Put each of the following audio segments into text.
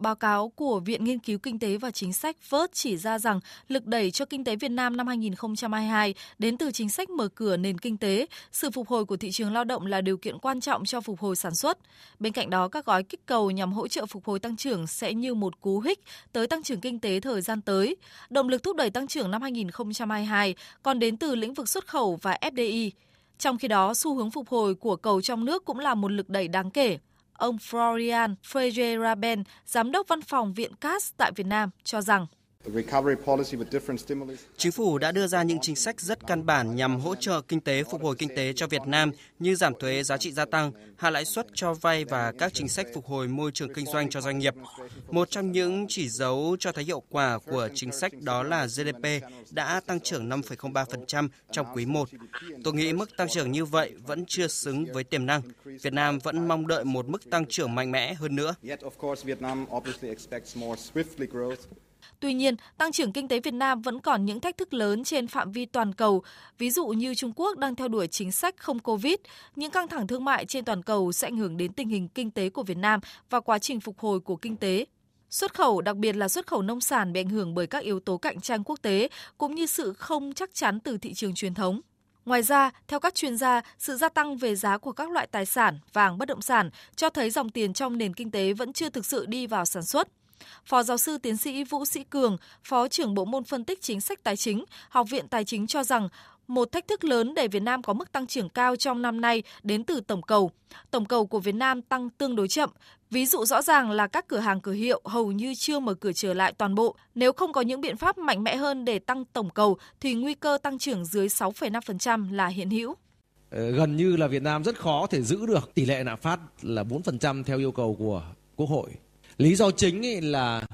báo cáo của Viện Nghiên cứu Kinh tế và Chính sách VớT chỉ ra rằng lực đẩy cho kinh tế Việt Nam năm 2022 đến từ chính sách mở cửa nền kinh tế, sự phục hồi của thị trường lao động là điều kiện quan trọng cho phục hồi sản xuất. Bên cạnh đó, các gói kích cầu nhằm hỗ trợ phục hồi tăng trưởng sẽ như một cú hích tới tăng trưởng kinh tế thời gian tới. Động lực thúc đẩy tăng trưởng năm 2022 còn đến từ lĩnh vực xuất khẩu và FDI. Trong khi đó, xu hướng phục hồi của cầu trong nước cũng là một lực đẩy đáng kể. Ông Florian Freire-Raben, giám đốc văn phòng Viện CAS tại Việt Nam, cho rằng Chính phủ đã đưa ra những chính sách rất căn bản nhằm hỗ trợ kinh tế phục hồi kinh tế cho Việt Nam như giảm thuế giá trị gia tăng, hạ lãi suất cho vay và các chính sách phục hồi môi trường kinh doanh cho doanh nghiệp. Một trong những chỉ dấu cho thấy hiệu quả của chính sách đó là GDP đã tăng trưởng 5,03% trong quý 1. Tôi nghĩ mức tăng trưởng như vậy vẫn chưa xứng với tiềm năng. Việt Nam vẫn mong đợi một mức tăng trưởng mạnh mẽ hơn nữa. Tuy nhiên, tăng trưởng kinh tế Việt Nam vẫn còn những thách thức lớn trên phạm vi toàn cầu, ví dụ như Trung Quốc đang theo đuổi chính sách không Covid, những căng thẳng thương mại trên toàn cầu sẽ ảnh hưởng đến tình hình kinh tế của Việt Nam và quá trình phục hồi của kinh tế. Xuất khẩu, đặc biệt là xuất khẩu nông sản bị ảnh hưởng bởi các yếu tố cạnh tranh quốc tế cũng như sự không chắc chắn từ thị trường truyền thống. Ngoài ra, theo các chuyên gia, sự gia tăng về giá của các loại tài sản, vàng, bất động sản cho thấy dòng tiền trong nền kinh tế vẫn chưa thực sự đi vào sản xuất. Phó giáo sư tiến sĩ Vũ Sĩ Cường, Phó trưởng Bộ môn phân tích chính sách tài chính, Học viện Tài chính cho rằng một thách thức lớn để Việt Nam có mức tăng trưởng cao trong năm nay đến từ tổng cầu. Tổng cầu của Việt Nam tăng tương đối chậm. Ví dụ rõ ràng là các cửa hàng cửa hiệu hầu như chưa mở cửa trở lại toàn bộ. Nếu không có những biện pháp mạnh mẽ hơn để tăng tổng cầu thì nguy cơ tăng trưởng dưới 6,5% là hiện hữu. Ờ, gần như là Việt Nam rất khó thể giữ được tỷ lệ lạm phát là 4% theo yêu cầu của Quốc hội lý do chính ấy là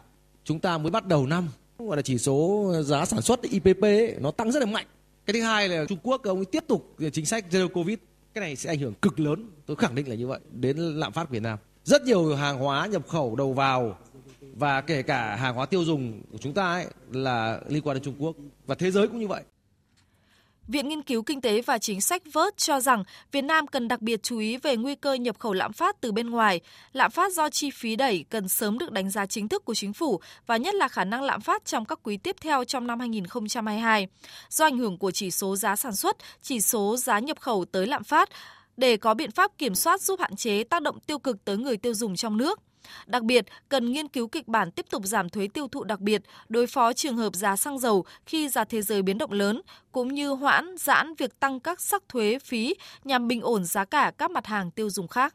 chúng ta mới bắt đầu năm. Gọi là chỉ số giá sản xuất IPP ấy, nó tăng rất là mạnh. Cái thứ hai là Trung Quốc ông ấy tiếp tục chính sách zero covid. Cái này sẽ ảnh hưởng cực lớn tôi khẳng định là như vậy đến lạm phát Việt Nam. Rất nhiều hàng hóa nhập khẩu đầu vào và kể cả hàng hóa tiêu dùng của chúng ta ấy là liên quan đến Trung Quốc. Và thế giới cũng như vậy. Viện Nghiên cứu Kinh tế và Chính sách VớT cho rằng Việt Nam cần đặc biệt chú ý về nguy cơ nhập khẩu lạm phát từ bên ngoài. Lạm phát do chi phí đẩy cần sớm được đánh giá chính thức của chính phủ và nhất là khả năng lạm phát trong các quý tiếp theo trong năm 2022. Do ảnh hưởng của chỉ số giá sản xuất, chỉ số giá nhập khẩu tới lạm phát, để có biện pháp kiểm soát giúp hạn chế tác động tiêu cực tới người tiêu dùng trong nước. Đặc biệt, cần nghiên cứu kịch bản tiếp tục giảm thuế tiêu thụ đặc biệt, đối phó trường hợp giá xăng dầu khi giá thế giới biến động lớn, cũng như hoãn, giãn việc tăng các sắc thuế phí nhằm bình ổn giá cả các mặt hàng tiêu dùng khác.